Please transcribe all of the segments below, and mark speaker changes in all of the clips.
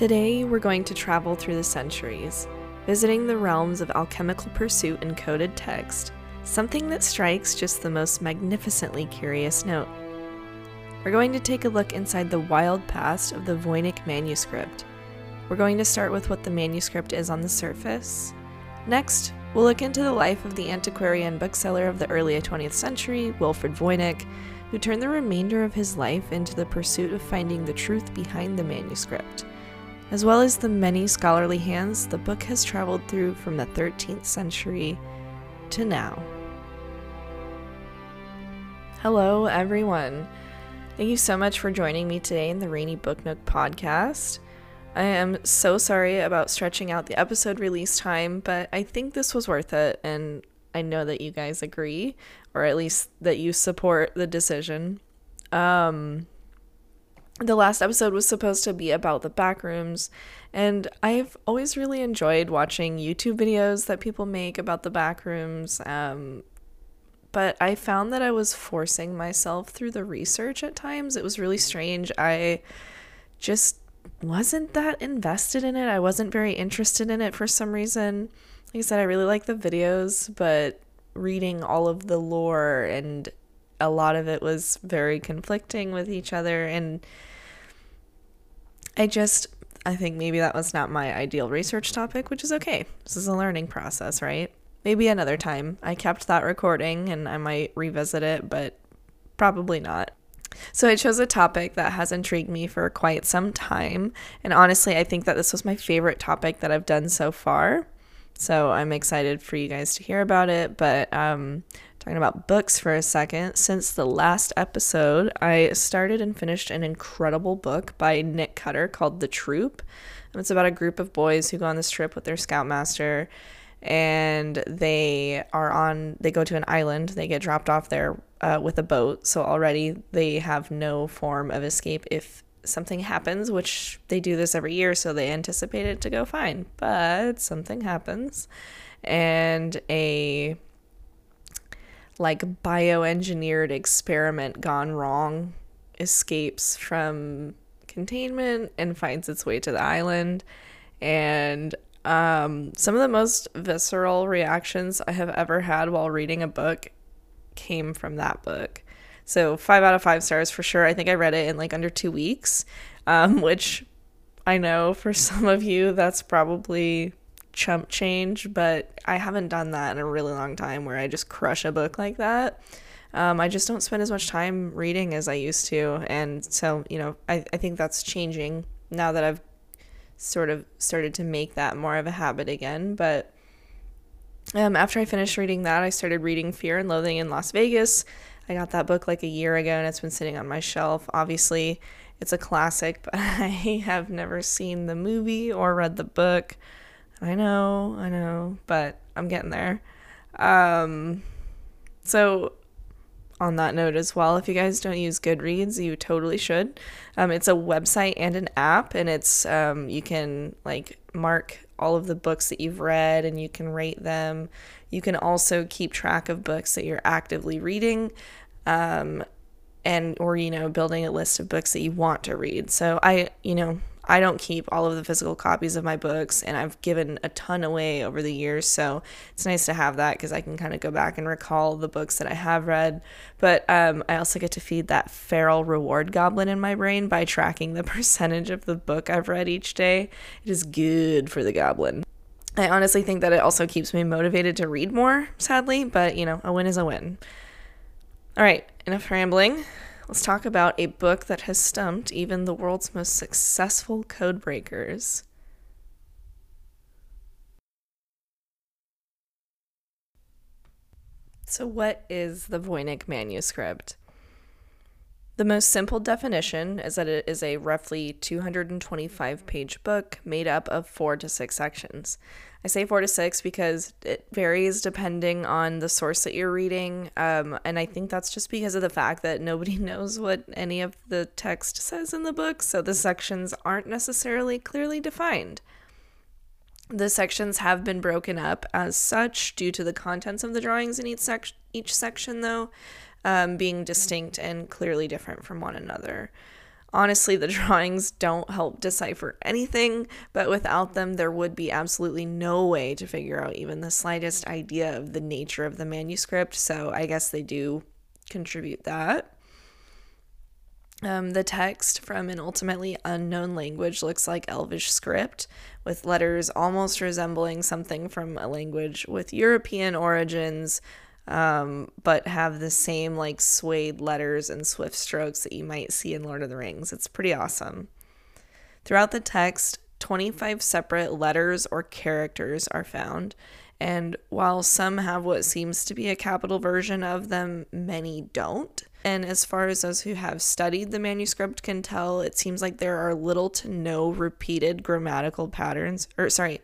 Speaker 1: Today, we're going to travel through the centuries, visiting the realms of alchemical pursuit and coded text, something that strikes just the most magnificently curious note. We're going to take a look inside the wild past of the Voynich manuscript. We're going to start with what the manuscript is on the surface. Next, we'll look into the life of the antiquarian bookseller of the early 20th century, Wilfrid Voynich, who turned the remainder of his life into the pursuit of finding the truth behind the manuscript. As well as the many scholarly hands the book has traveled through from the 13th century to now. Hello, everyone. Thank you so much for joining me today in the Rainy Book Nook podcast. I am so sorry about stretching out the episode release time, but I think this was worth it, and I know that you guys agree, or at least that you support the decision. Um, the last episode was supposed to be about the back rooms, and I've always really enjoyed watching YouTube videos that people make about the back rooms. Um, but I found that I was forcing myself through the research at times. It was really strange. I just wasn't that invested in it. I wasn't very interested in it for some reason. Like I said, I really like the videos, but reading all of the lore and a lot of it was very conflicting with each other and I just I think maybe that was not my ideal research topic, which is okay. This is a learning process, right? Maybe another time. I kept that recording and I might revisit it, but probably not. So I chose a topic that has intrigued me for quite some time. And honestly, I think that this was my favorite topic that I've done so far. So I'm excited for you guys to hear about it. But um, talking about books for a second, since the last episode, I started and finished an incredible book by Nick Cutter called The Troop. And it's about a group of boys who go on this trip with their scoutmaster and they are on they go to an island. They get dropped off there uh, with a boat. So already they have no form of escape if something happens which they do this every year so they anticipate it to go fine. But something happens and a like bioengineered experiment gone wrong escapes from containment and finds its way to the island. And um, some of the most visceral reactions I have ever had while reading a book came from that book. So, five out of five stars for sure. I think I read it in like under two weeks, um, which I know for some of you that's probably chump change, but I haven't done that in a really long time where I just crush a book like that. Um, I just don't spend as much time reading as I used to. And so, you know, I, I think that's changing now that I've sort of started to make that more of a habit again. But um, after I finished reading that, I started reading Fear and Loathing in Las Vegas. I got that book like a year ago and it's been sitting on my shelf. Obviously, it's a classic, but I have never seen the movie or read the book. I know, I know, but I'm getting there. Um, so, on that note as well, if you guys don't use Goodreads, you totally should. Um, it's a website and an app, and it's um, you can like mark all of the books that you've read and you can rate them. You can also keep track of books that you're actively reading. Um, and or you know building a list of books that you want to read so i you know I don't keep all of the physical copies of my books, and I've given a ton away over the years. So it's nice to have that because I can kind of go back and recall the books that I have read. But um, I also get to feed that feral reward goblin in my brain by tracking the percentage of the book I've read each day. It is good for the goblin. I honestly think that it also keeps me motivated to read more, sadly, but you know, a win is a win. All right, enough rambling. Let's talk about a book that has stumped even the world's most successful code breakers. So, what is the Voynich manuscript? The most simple definition is that it is a roughly 225 page book made up of four to six sections. I say four to six because it varies depending on the source that you're reading. Um, and I think that's just because of the fact that nobody knows what any of the text says in the book, so the sections aren't necessarily clearly defined. The sections have been broken up as such due to the contents of the drawings in each, sec- each section, though, um, being distinct and clearly different from one another. Honestly, the drawings don't help decipher anything, but without them, there would be absolutely no way to figure out even the slightest idea of the nature of the manuscript. So I guess they do contribute that. Um, the text from an ultimately unknown language looks like Elvish script, with letters almost resembling something from a language with European origins, um, but have the same like swayed letters and swift strokes that you might see in Lord of the Rings. It's pretty awesome. Throughout the text, 25 separate letters or characters are found, and while some have what seems to be a capital version of them, many don't. And as far as those who have studied the manuscript can tell, it seems like there are little to no repeated grammatical patterns, or sorry,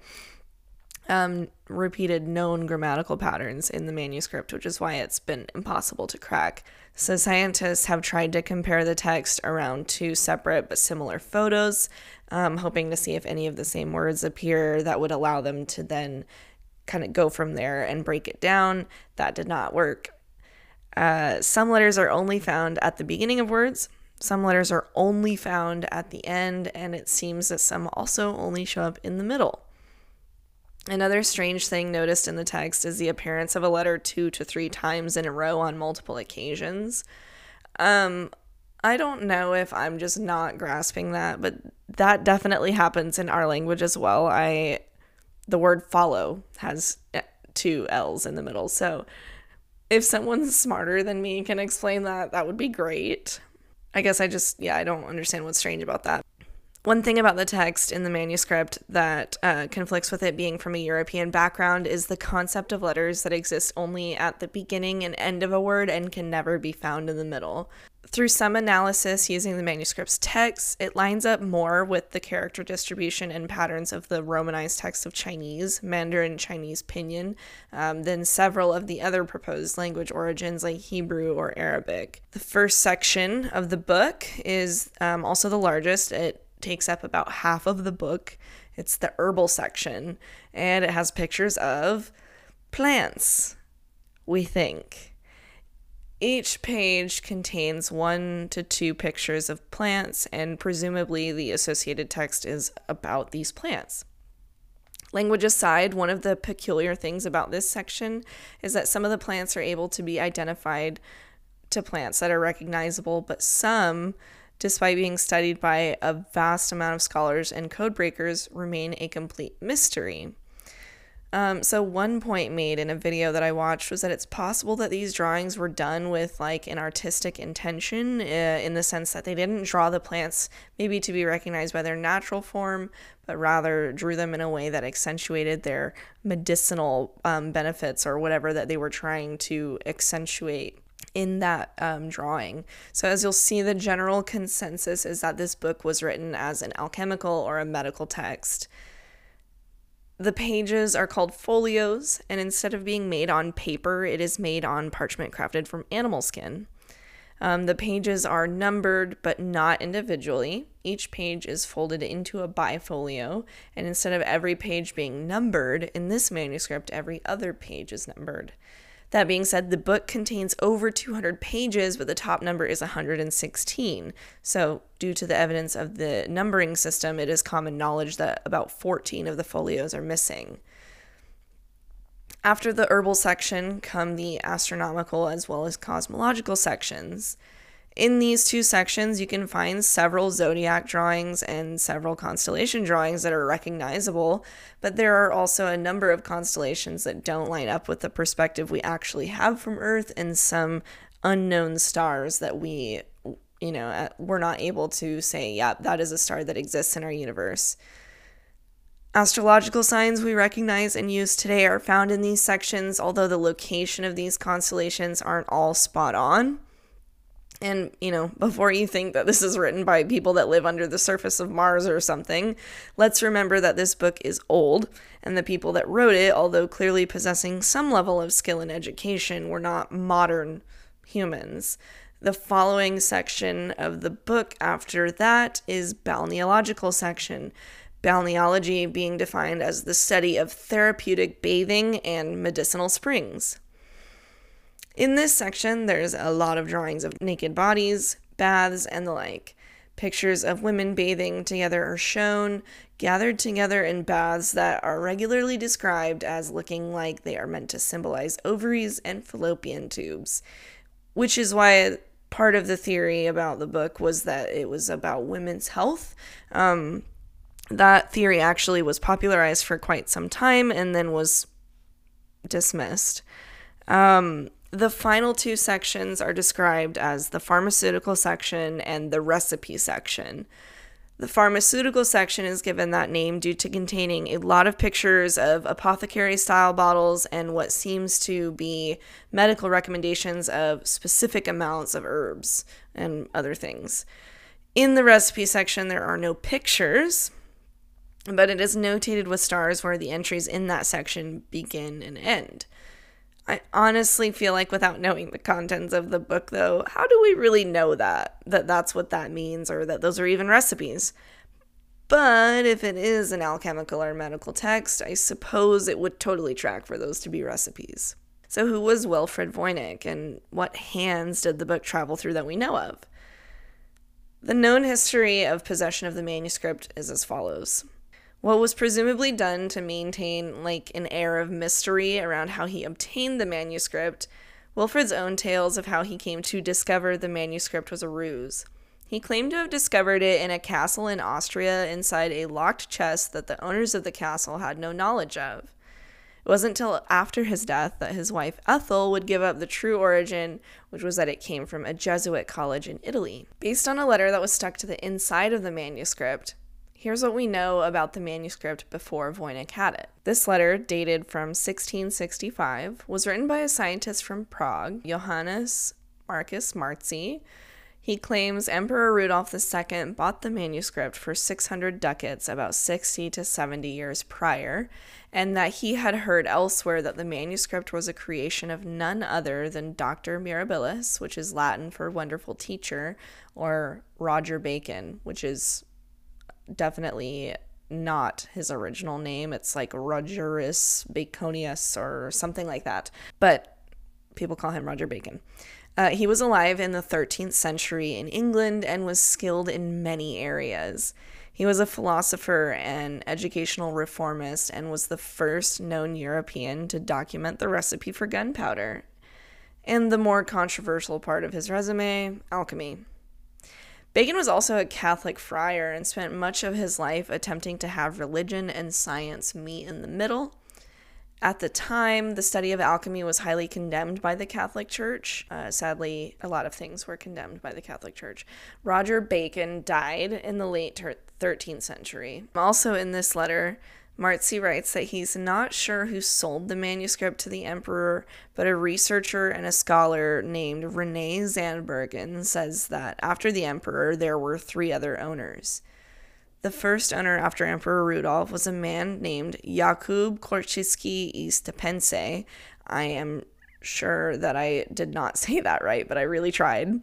Speaker 1: um, repeated known grammatical patterns in the manuscript, which is why it's been impossible to crack. So, scientists have tried to compare the text around two separate but similar photos, um, hoping to see if any of the same words appear that would allow them to then kind of go from there and break it down. That did not work. Uh, some letters are only found at the beginning of words, some letters are only found at the end, and it seems that some also only show up in the middle. Another strange thing noticed in the text is the appearance of a letter two to three times in a row on multiple occasions. Um, I don't know if I'm just not grasping that, but that definitely happens in our language as well. I the word follow has eh, two L's in the middle. So if someone smarter than me can explain that, that would be great. I guess I just, yeah, I don't understand what's strange about that. One thing about the text in the manuscript that uh, conflicts with it being from a European background is the concept of letters that exist only at the beginning and end of a word and can never be found in the middle. Through some analysis using the manuscript's text, it lines up more with the character distribution and patterns of the Romanized text of Chinese, Mandarin Chinese Pinyin, um, than several of the other proposed language origins like Hebrew or Arabic. The first section of the book is um, also the largest. It takes up about half of the book. It's the herbal section, and it has pictures of plants, we think. Each page contains one to two pictures of plants, and presumably the associated text is about these plants. Language aside, one of the peculiar things about this section is that some of the plants are able to be identified to plants that are recognizable, but some despite being studied by a vast amount of scholars and codebreakers, remain a complete mystery. Um, so, one point made in a video that I watched was that it's possible that these drawings were done with like an artistic intention, uh, in the sense that they didn't draw the plants maybe to be recognized by their natural form, but rather drew them in a way that accentuated their medicinal um, benefits or whatever that they were trying to accentuate in that um, drawing. So, as you'll see, the general consensus is that this book was written as an alchemical or a medical text. The pages are called folios, and instead of being made on paper, it is made on parchment crafted from animal skin. Um, the pages are numbered but not individually. Each page is folded into a bifolio, and instead of every page being numbered, in this manuscript, every other page is numbered. That being said, the book contains over 200 pages, but the top number is 116. So, due to the evidence of the numbering system, it is common knowledge that about 14 of the folios are missing. After the herbal section come the astronomical as well as cosmological sections. In these two sections, you can find several zodiac drawings and several constellation drawings that are recognizable, but there are also a number of constellations that don't line up with the perspective we actually have from Earth and some unknown stars that we, you know, uh, we're not able to say, yeah, that is a star that exists in our universe. Astrological signs we recognize and use today are found in these sections, although the location of these constellations aren't all spot on. And, you know, before you think that this is written by people that live under the surface of Mars or something, let's remember that this book is old, and the people that wrote it, although clearly possessing some level of skill and education, were not modern humans. The following section of the book after that is balneological section. Balneology being defined as the study of therapeutic bathing and medicinal springs. In this section, there's a lot of drawings of naked bodies, baths, and the like. Pictures of women bathing together are shown, gathered together in baths that are regularly described as looking like they are meant to symbolize ovaries and fallopian tubes, which is why part of the theory about the book was that it was about women's health. Um, that theory actually was popularized for quite some time and then was dismissed. Um, the final two sections are described as the pharmaceutical section and the recipe section. The pharmaceutical section is given that name due to containing a lot of pictures of apothecary style bottles and what seems to be medical recommendations of specific amounts of herbs and other things. In the recipe section, there are no pictures, but it is notated with stars where the entries in that section begin and end. I honestly feel like without knowing the contents of the book though, how do we really know that that that's what that means or that those are even recipes? But if it is an alchemical or medical text, I suppose it would totally track for those to be recipes. So who was Wilfred Voynich and what hands did the book travel through that we know of? The known history of possession of the manuscript is as follows. What was presumably done to maintain like an air of mystery around how he obtained the manuscript, Wilfrid's own tales of how he came to discover the manuscript was a ruse. He claimed to have discovered it in a castle in Austria inside a locked chest that the owners of the castle had no knowledge of. It wasn't until after his death that his wife Ethel would give up the true origin, which was that it came from a Jesuit college in Italy. Based on a letter that was stuck to the inside of the manuscript, Here's what we know about the manuscript before Voynich had it. This letter, dated from 1665, was written by a scientist from Prague, Johannes Marcus Marci. He claims Emperor Rudolf II bought the manuscript for 600 ducats about 60 to 70 years prior, and that he had heard elsewhere that the manuscript was a creation of none other than Dr. Mirabilis, which is Latin for wonderful teacher, or Roger Bacon, which is definitely not his original name. It's like Rogerus Baconius or something like that. But people call him Roger Bacon. Uh, he was alive in the 13th century in England and was skilled in many areas. He was a philosopher and educational reformist and was the first known European to document the recipe for gunpowder. And the more controversial part of his resume, alchemy. Bacon was also a Catholic friar and spent much of his life attempting to have religion and science meet in the middle. At the time, the study of alchemy was highly condemned by the Catholic Church. Uh, sadly, a lot of things were condemned by the Catholic Church. Roger Bacon died in the late 13th century. Also, in this letter, Marci writes that he's not sure who sold the manuscript to the emperor, but a researcher and a scholar named Rene Zandbergen says that after the emperor, there were three other owners. The first owner after Emperor Rudolf was a man named Jakub Korczycki i Stepence. I am sure that I did not say that right, but I really tried.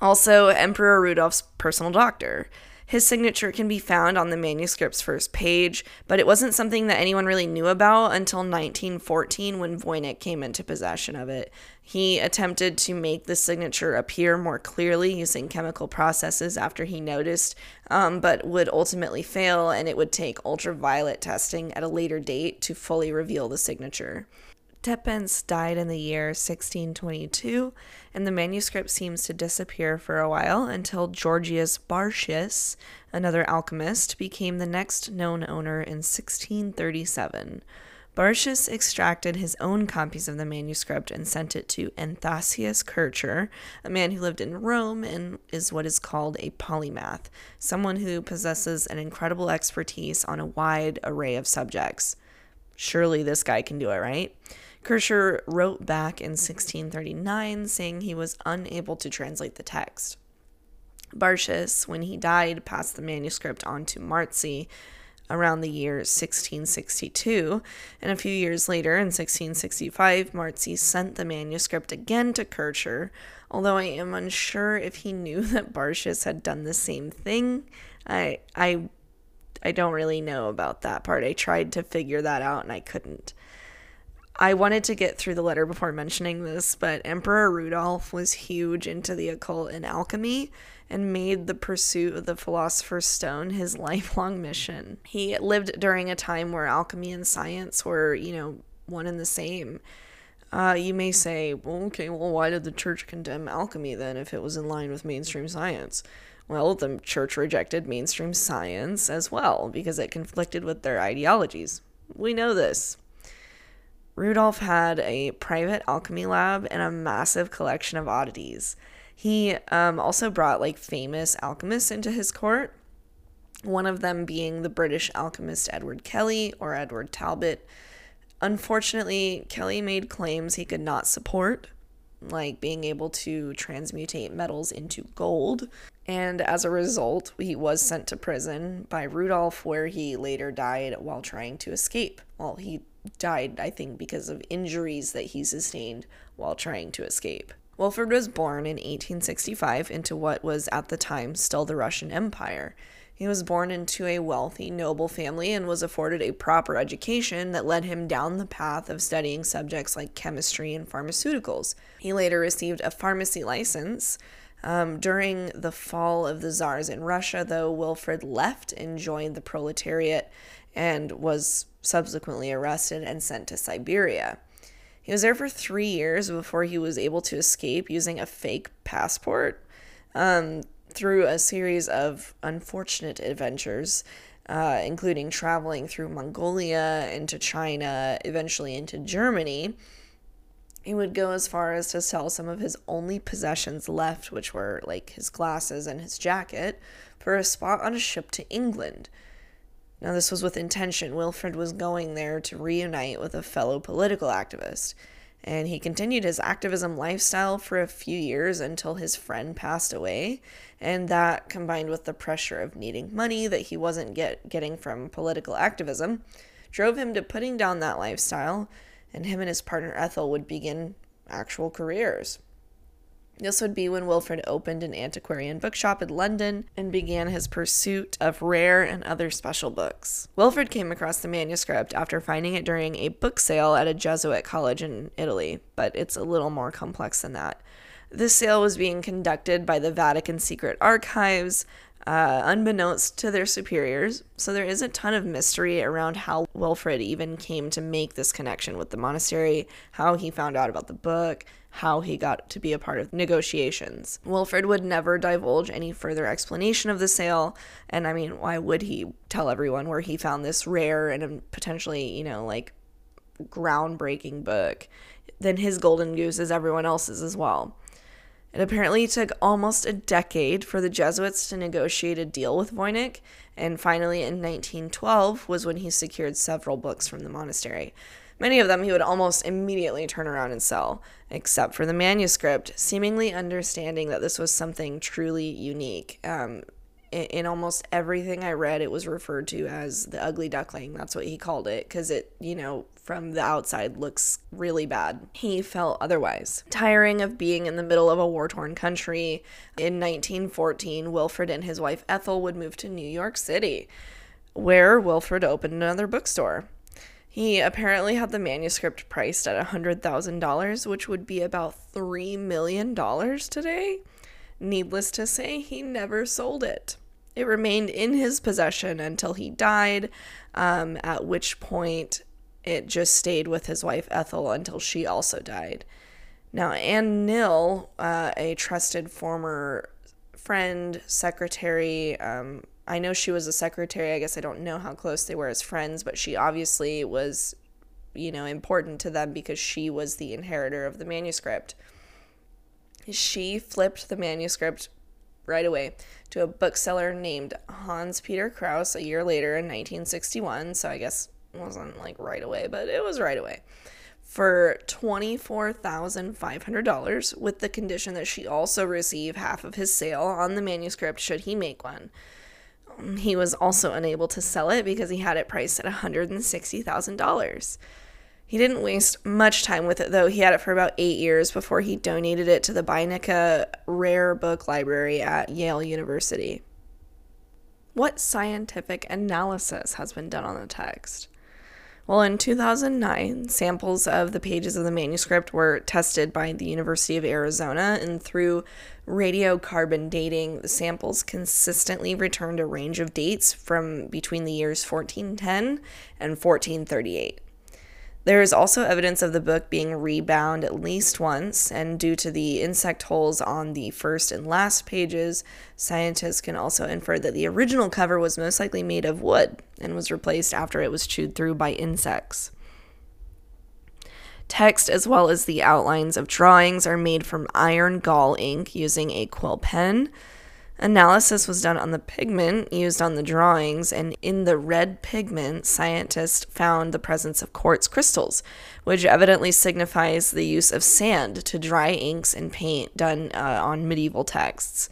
Speaker 1: Also, Emperor Rudolf's personal doctor. His signature can be found on the manuscript's first page, but it wasn't something that anyone really knew about until 1914 when Voynich came into possession of it. He attempted to make the signature appear more clearly using chemical processes after he noticed, um, but would ultimately fail, and it would take ultraviolet testing at a later date to fully reveal the signature. Tepens died in the year 1622, and the manuscript seems to disappear for a while until Georgius Bartius, another alchemist, became the next known owner in 1637. Bartius extracted his own copies of the manuscript and sent it to Athanasius Kircher, a man who lived in Rome and is what is called a polymath, someone who possesses an incredible expertise on a wide array of subjects. Surely this guy can do it, right? Kircher wrote back in 1639 saying he was unable to translate the text. Bartius, when he died, passed the manuscript on to Marci around the year 1662, and a few years later, in 1665, Marci sent the manuscript again to Kircher, although I am unsure if he knew that Bartius had done the same thing. I, I, I don't really know about that part. I tried to figure that out and I couldn't. I wanted to get through the letter before mentioning this, but Emperor Rudolph was huge into the occult and alchemy and made the pursuit of the Philosopher's Stone his lifelong mission. He lived during a time where alchemy and science were, you know, one and the same. Uh, you may say, well, okay, well, why did the church condemn alchemy then if it was in line with mainstream science? Well, the church rejected mainstream science as well because it conflicted with their ideologies. We know this. Rudolph had a private alchemy lab and a massive collection of oddities. He um, also brought like famous alchemists into his court, one of them being the British alchemist Edward Kelly or Edward Talbot. Unfortunately, Kelly made claims he could not support, like being able to transmutate metals into gold. And as a result, he was sent to prison by Rudolph, where he later died while trying to escape. Well, he died, I think, because of injuries that he sustained while trying to escape. Wilfrid was born in 1865 into what was at the time still the Russian Empire. He was born into a wealthy, noble family and was afforded a proper education that led him down the path of studying subjects like chemistry and pharmaceuticals. He later received a pharmacy license. Um, during the fall of the czars in Russia, though, Wilfrid left and joined the proletariat and was subsequently arrested and sent to Siberia. He was there for three years before he was able to escape using a fake passport um, through a series of unfortunate adventures, uh, including traveling through Mongolia into China, eventually into Germany. He would go as far as to sell some of his only possessions left, which were like his glasses and his jacket, for a spot on a ship to England. Now, this was with intention. Wilfred was going there to reunite with a fellow political activist, and he continued his activism lifestyle for a few years until his friend passed away. And that, combined with the pressure of needing money that he wasn't get, getting from political activism, drove him to putting down that lifestyle, and him and his partner Ethel would begin actual careers. This would be when Wilfrid opened an antiquarian bookshop in London and began his pursuit of rare and other special books. Wilfrid came across the manuscript after finding it during a book sale at a Jesuit college in Italy, but it's a little more complex than that. This sale was being conducted by the Vatican Secret Archives, uh, unbeknownst to their superiors. So there is a ton of mystery around how Wilfrid even came to make this connection with the monastery, how he found out about the book, how he got to be a part of negotiations. Wilfrid would never divulge any further explanation of the sale, and I mean, why would he tell everyone where he found this rare and potentially, you know, like groundbreaking book? Then his golden goose is everyone else's as well. It apparently took almost a decade for the Jesuits to negotiate a deal with Voynich, and finally in 1912 was when he secured several books from the monastery. Many of them he would almost immediately turn around and sell, except for the manuscript, seemingly understanding that this was something truly unique. Um, in, almost everything I read, it was referred to as the ugly duckling. That's what he called it, because it, you know, from the outside looks really bad. He felt otherwise. Tiring of being in the middle of a war torn country, in 1914, Wilfred and his wife Ethel would move to New York City, where Wilfred opened another bookstore. He apparently had the manuscript priced at $100,000, which would be about $3 million today. Needless to say, he never sold it. It remained in his possession until he died, um, at which point it just stayed with his wife Ethel until she also died. Now, Anne Nill, uh, a trusted former friend, secretary, um, I know she was a secretary. I guess I don't know how close they were as friends, but she obviously was, you know, important to them because she was the inheritor of the manuscript. She flipped the manuscript right away to a bookseller named Hans Peter Kraus a year later in 1961. So I guess it wasn't like right away, but it was right away for $24,500 with the condition that she also receive half of his sale on the manuscript should he make one. He was also unable to sell it because he had it priced at $160,000. He didn't waste much time with it, though. He had it for about eight years before he donated it to the Beinecke Rare Book Library at Yale University. What scientific analysis has been done on the text? Well, in 2009, samples of the pages of the manuscript were tested by the University of Arizona, and through radiocarbon dating, the samples consistently returned a range of dates from between the years 1410 and 1438. There is also evidence of the book being rebound at least once, and due to the insect holes on the first and last pages, scientists can also infer that the original cover was most likely made of wood and was replaced after it was chewed through by insects. Text as well as the outlines of drawings are made from iron gall ink using a quill pen. Analysis was done on the pigment used on the drawings, and in the red pigment, scientists found the presence of quartz crystals, which evidently signifies the use of sand to dry inks and paint done uh, on medieval texts.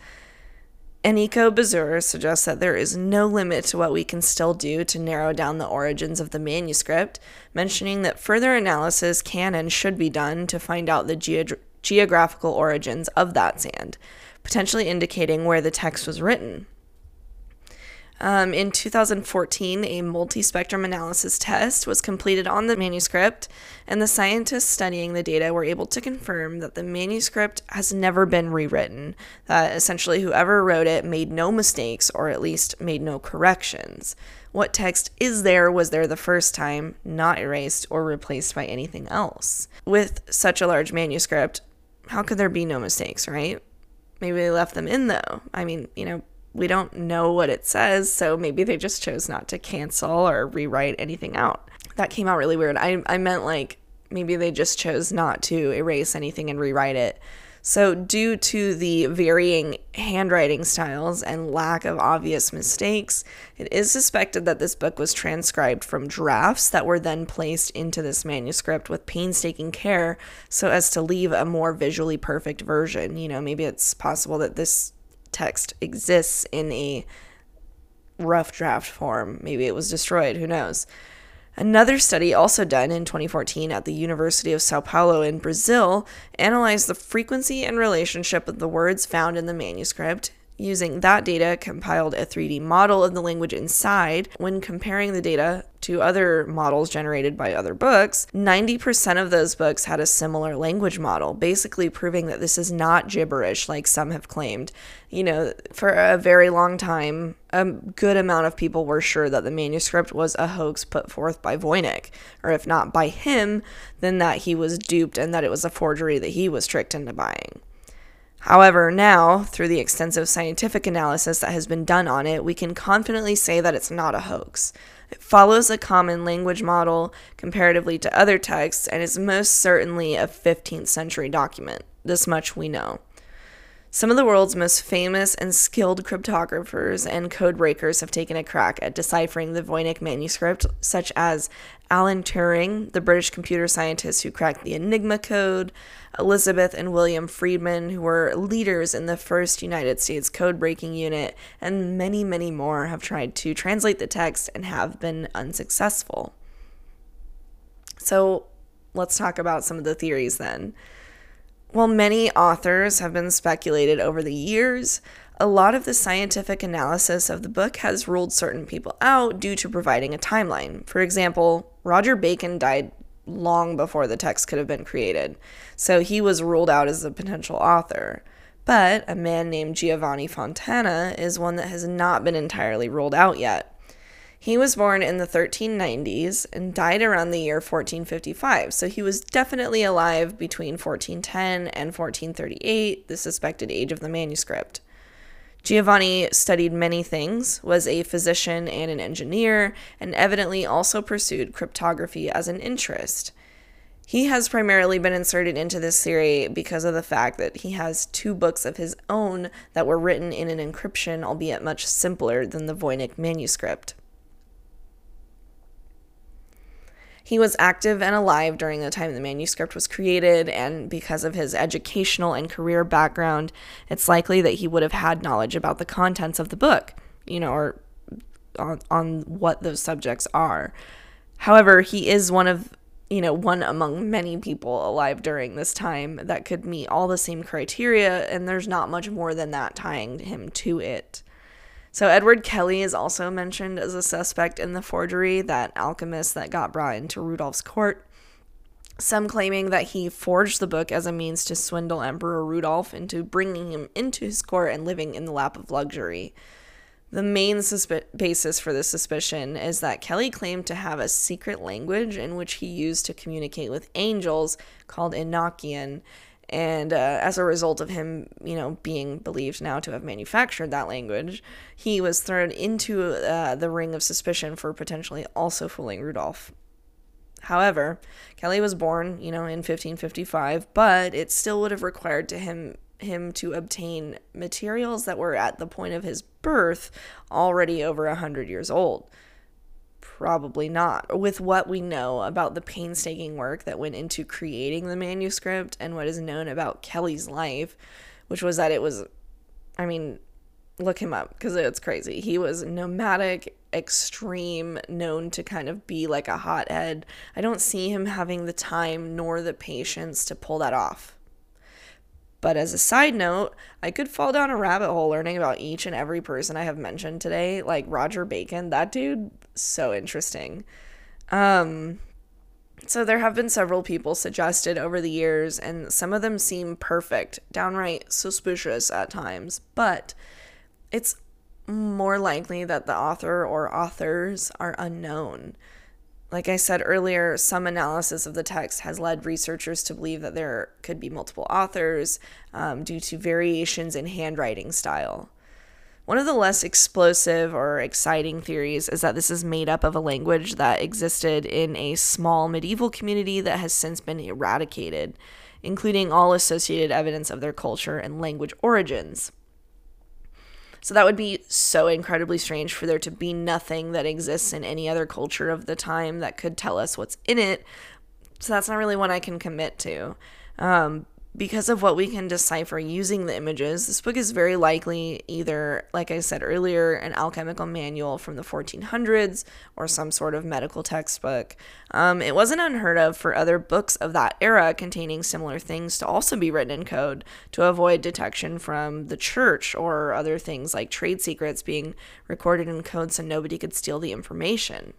Speaker 1: Enrico Bezzura suggests that there is no limit to what we can still do to narrow down the origins of the manuscript, mentioning that further analysis can and should be done to find out the ge- geographical origins of that sand potentially indicating where the text was written. Um, in 2014, a multispectrum analysis test was completed on the manuscript, and the scientists studying the data were able to confirm that the manuscript has never been rewritten. That essentially, whoever wrote it made no mistakes, or at least made no corrections. What text is there was there the first time, not erased or replaced by anything else. With such a large manuscript, how could there be no mistakes, right? Maybe they left them in though. I mean, you know, we don't know what it says, so maybe they just chose not to cancel or rewrite anything out. That came out really weird. I I meant like maybe they just chose not to erase anything and rewrite it. So, due to the varying handwriting styles and lack of obvious mistakes, it is suspected that this book was transcribed from drafts that were then placed into this manuscript with painstaking care so as to leave a more visually perfect version. You know, maybe it's possible that this text exists in a rough draft form. Maybe it was destroyed, who knows. Another study, also done in 2014 at the University of Sao Paulo in Brazil, analyzed the frequency and relationship of the words found in the manuscript Using that data, compiled a 3D model of the language inside. When comparing the data to other models generated by other books, 90% of those books had a similar language model, basically proving that this is not gibberish like some have claimed. You know, for a very long time, a good amount of people were sure that the manuscript was a hoax put forth by Voynich, or if not by him, then that he was duped and that it was a forgery that he was tricked into buying. However, now, through the extensive scientific analysis that has been done on it, we can confidently say that it's not a hoax. It follows a common language model comparatively to other texts and is most certainly a 15th century document. This much we know. Some of the world's most famous and skilled cryptographers and code breakers have taken a crack at deciphering the Voynich manuscript, such as Alan Turing, the British computer scientist who cracked the Enigma code, Elizabeth and William Friedman, who were leaders in the first United States code breaking unit, and many, many more have tried to translate the text and have been unsuccessful. So let's talk about some of the theories then. While many authors have been speculated over the years, a lot of the scientific analysis of the book has ruled certain people out due to providing a timeline. For example, Roger Bacon died long before the text could have been created, so he was ruled out as a potential author. But a man named Giovanni Fontana is one that has not been entirely ruled out yet. He was born in the 1390s and died around the year 1455, so he was definitely alive between 1410 and 1438, the suspected age of the manuscript. Giovanni studied many things, was a physician and an engineer, and evidently also pursued cryptography as an interest. He has primarily been inserted into this theory because of the fact that he has two books of his own that were written in an encryption, albeit much simpler than the Voynich manuscript. He was active and alive during the time the manuscript was created, and because of his educational and career background, it's likely that he would have had knowledge about the contents of the book, you know, or on, on what those subjects are. However, he is one of you know, one among many people alive during this time that could meet all the same criteria, and there's not much more than that tying him to it. So Edward Kelly is also mentioned as a suspect in the forgery, that alchemist that got brought into Rudolph's court. Some claiming that he forged the book as a means to swindle Emperor Rudolph into bringing him into his court and living in the lap of luxury. The main basis for this suspicion is that Kelly claimed to have a secret language in which he used to communicate with angels called Enochian. And uh, as a result of him, you know, being believed now to have manufactured that language, he was thrown into uh, the ring of suspicion for potentially also fooling Rudolph. However, Kelly was born, you know, in 1555, but it still would have required to him him to obtain materials that were at the point of his birth already over a hundred years old. Probably not. With what we know about the painstaking work that went into creating the manuscript and what is known about Kelly's life, which was that it was, I mean, look him up because it's crazy. He was nomadic, extreme, known to kind of be like a hothead. I don't see him having the time nor the patience to pull that off. But as a side note, I could fall down a rabbit hole learning about each and every person I have mentioned today, like Roger Bacon. That dude, so interesting. Um, so there have been several people suggested over the years, and some of them seem perfect, downright suspicious at times, but it's more likely that the author or authors are unknown. Like I said earlier, some analysis of the text has led researchers to believe that there could be multiple authors um, due to variations in handwriting style. One of the less explosive or exciting theories is that this is made up of a language that existed in a small medieval community that has since been eradicated, including all associated evidence of their culture and language origins. So that would be so incredibly strange for there to be nothing that exists in any other culture of the time that could tell us what's in it. So that's not really one I can commit to. Um, because of what we can decipher using the images, this book is very likely either, like I said earlier, an alchemical manual from the 1400s or some sort of medical textbook. Um, it wasn't unheard of for other books of that era containing similar things to also be written in code to avoid detection from the church or other things like trade secrets being recorded in code so nobody could steal the information.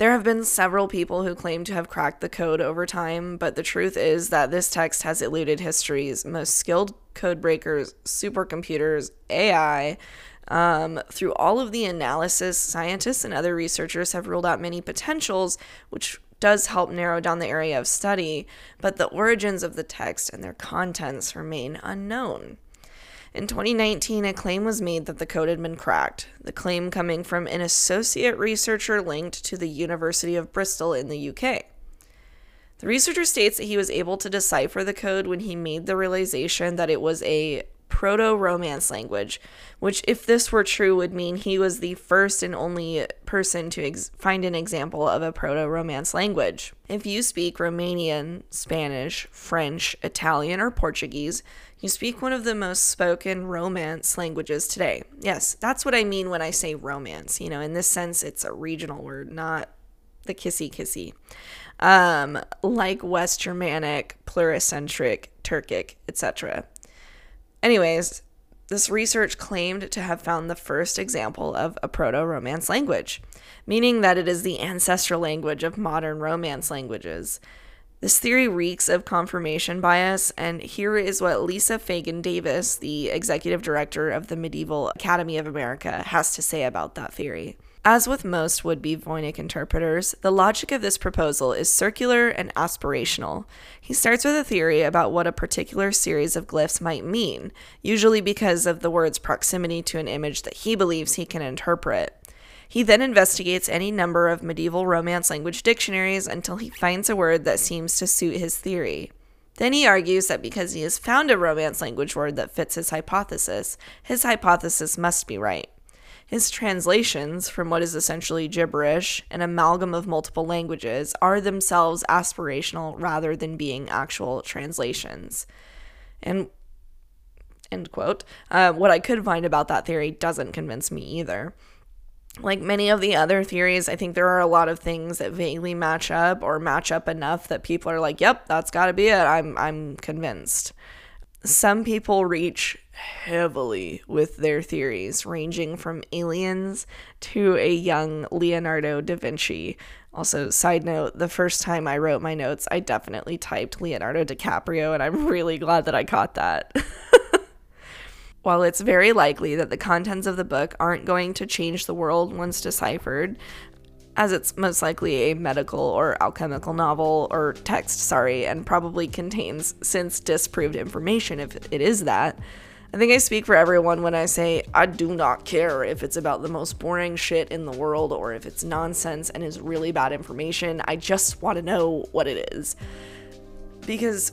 Speaker 1: There have been several people who claim to have cracked the code over time, but the truth is that this text has eluded history's most skilled code breakers, supercomputers, AI. Um, through all of the analysis, scientists and other researchers have ruled out many potentials, which does help narrow down the area of study, but the origins of the text and their contents remain unknown. In 2019, a claim was made that the code had been cracked, the claim coming from an associate researcher linked to the University of Bristol in the UK. The researcher states that he was able to decipher the code when he made the realization that it was a proto Romance language, which, if this were true, would mean he was the first and only person to ex- find an example of a proto Romance language. If you speak Romanian, Spanish, French, Italian, or Portuguese, you speak one of the most spoken Romance languages today. Yes, that's what I mean when I say Romance. You know, in this sense, it's a regional word, not the kissy kissy. Um, like West Germanic, pluricentric, Turkic, etc. Anyways, this research claimed to have found the first example of a Proto Romance language, meaning that it is the ancestral language of modern Romance languages. This theory reeks of confirmation bias, and here is what Lisa Fagan Davis, the executive director of the Medieval Academy of America, has to say about that theory. As with most would be Voynich interpreters, the logic of this proposal is circular and aspirational. He starts with a theory about what a particular series of glyphs might mean, usually because of the word's proximity to an image that he believes he can interpret. He then investigates any number of medieval Romance language dictionaries until he finds a word that seems to suit his theory. Then he argues that because he has found a Romance language word that fits his hypothesis, his hypothesis must be right. His translations from what is essentially gibberish, an amalgam of multiple languages, are themselves aspirational rather than being actual translations. And end quote. Uh, what I could find about that theory doesn't convince me either like many of the other theories, I think there are a lot of things that vaguely match up or match up enough that people are like, "Yep, that's got to be it." I'm I'm convinced. Some people reach heavily with their theories, ranging from aliens to a young Leonardo da Vinci. Also, side note, the first time I wrote my notes, I definitely typed Leonardo DiCaprio, and I'm really glad that I caught that. While it's very likely that the contents of the book aren't going to change the world once deciphered, as it's most likely a medical or alchemical novel or text, sorry, and probably contains since disproved information if it is that. I think I speak for everyone when I say I do not care if it's about the most boring shit in the world or if it's nonsense and is really bad information. I just want to know what it is. Because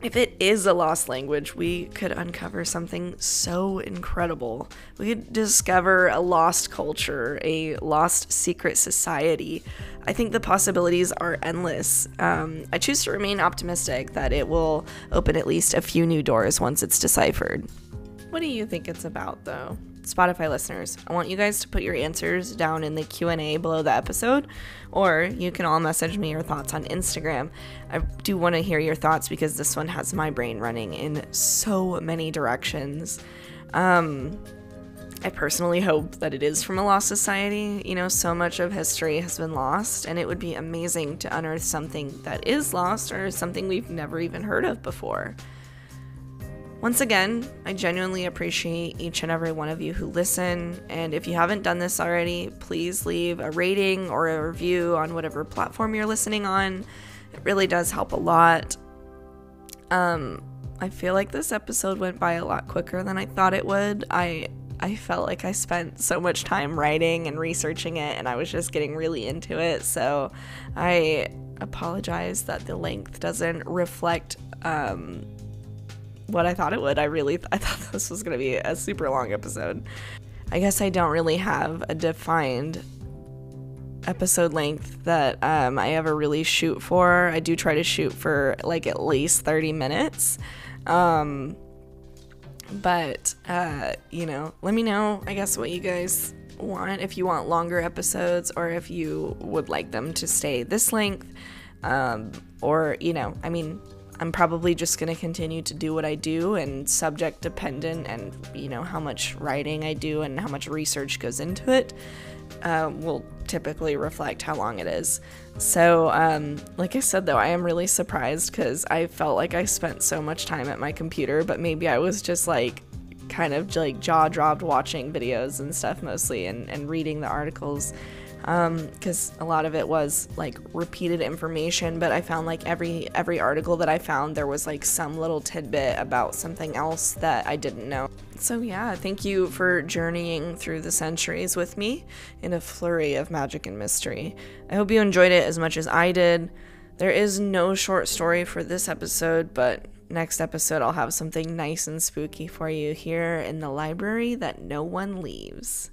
Speaker 1: if it is a lost language, we could uncover something so incredible. We could discover a lost culture, a lost secret society. I think the possibilities are endless. Um, I choose to remain optimistic that it will open at least a few new doors once it's deciphered. What do you think it's about, though? Spotify listeners, I want you guys to put your answers down in the Q&A below the episode or you can all message me your thoughts on Instagram. I do want to hear your thoughts because this one has my brain running in so many directions. Um I personally hope that it is from a lost society. You know, so much of history has been lost, and it would be amazing to unearth something that is lost or something we've never even heard of before. Once again, I genuinely appreciate each and every one of you who listen. And if you haven't done this already, please leave a rating or a review on whatever platform you're listening on. It really does help a lot. Um, I feel like this episode went by a lot quicker than I thought it would. I I felt like I spent so much time writing and researching it and I was just getting really into it. So I apologize that the length doesn't reflect um, what I thought it would. I really I thought this was going to be a super long episode. I guess I don't really have a defined episode length that um, I ever really shoot for. I do try to shoot for like at least 30 minutes. Um, but, uh, you know, let me know, I guess, what you guys want. If you want longer episodes or if you would like them to stay this length. Um, or, you know, I mean, I'm probably just going to continue to do what I do and subject dependent and you know how much writing I do and how much research goes into it uh, will typically reflect how long it is. So, um, like I said though, I am really surprised because I felt like I spent so much time at my computer, but maybe I was just like kind of like jaw dropped watching videos and stuff mostly and, and reading the articles because um, a lot of it was like repeated information but i found like every every article that i found there was like some little tidbit about something else that i didn't know. So yeah thank you for journeying through the centuries with me in a flurry of magic and mystery. I hope you enjoyed it as much as i did. There is no short story for this episode but next episode i'll have something nice and spooky for you here in the library that no one leaves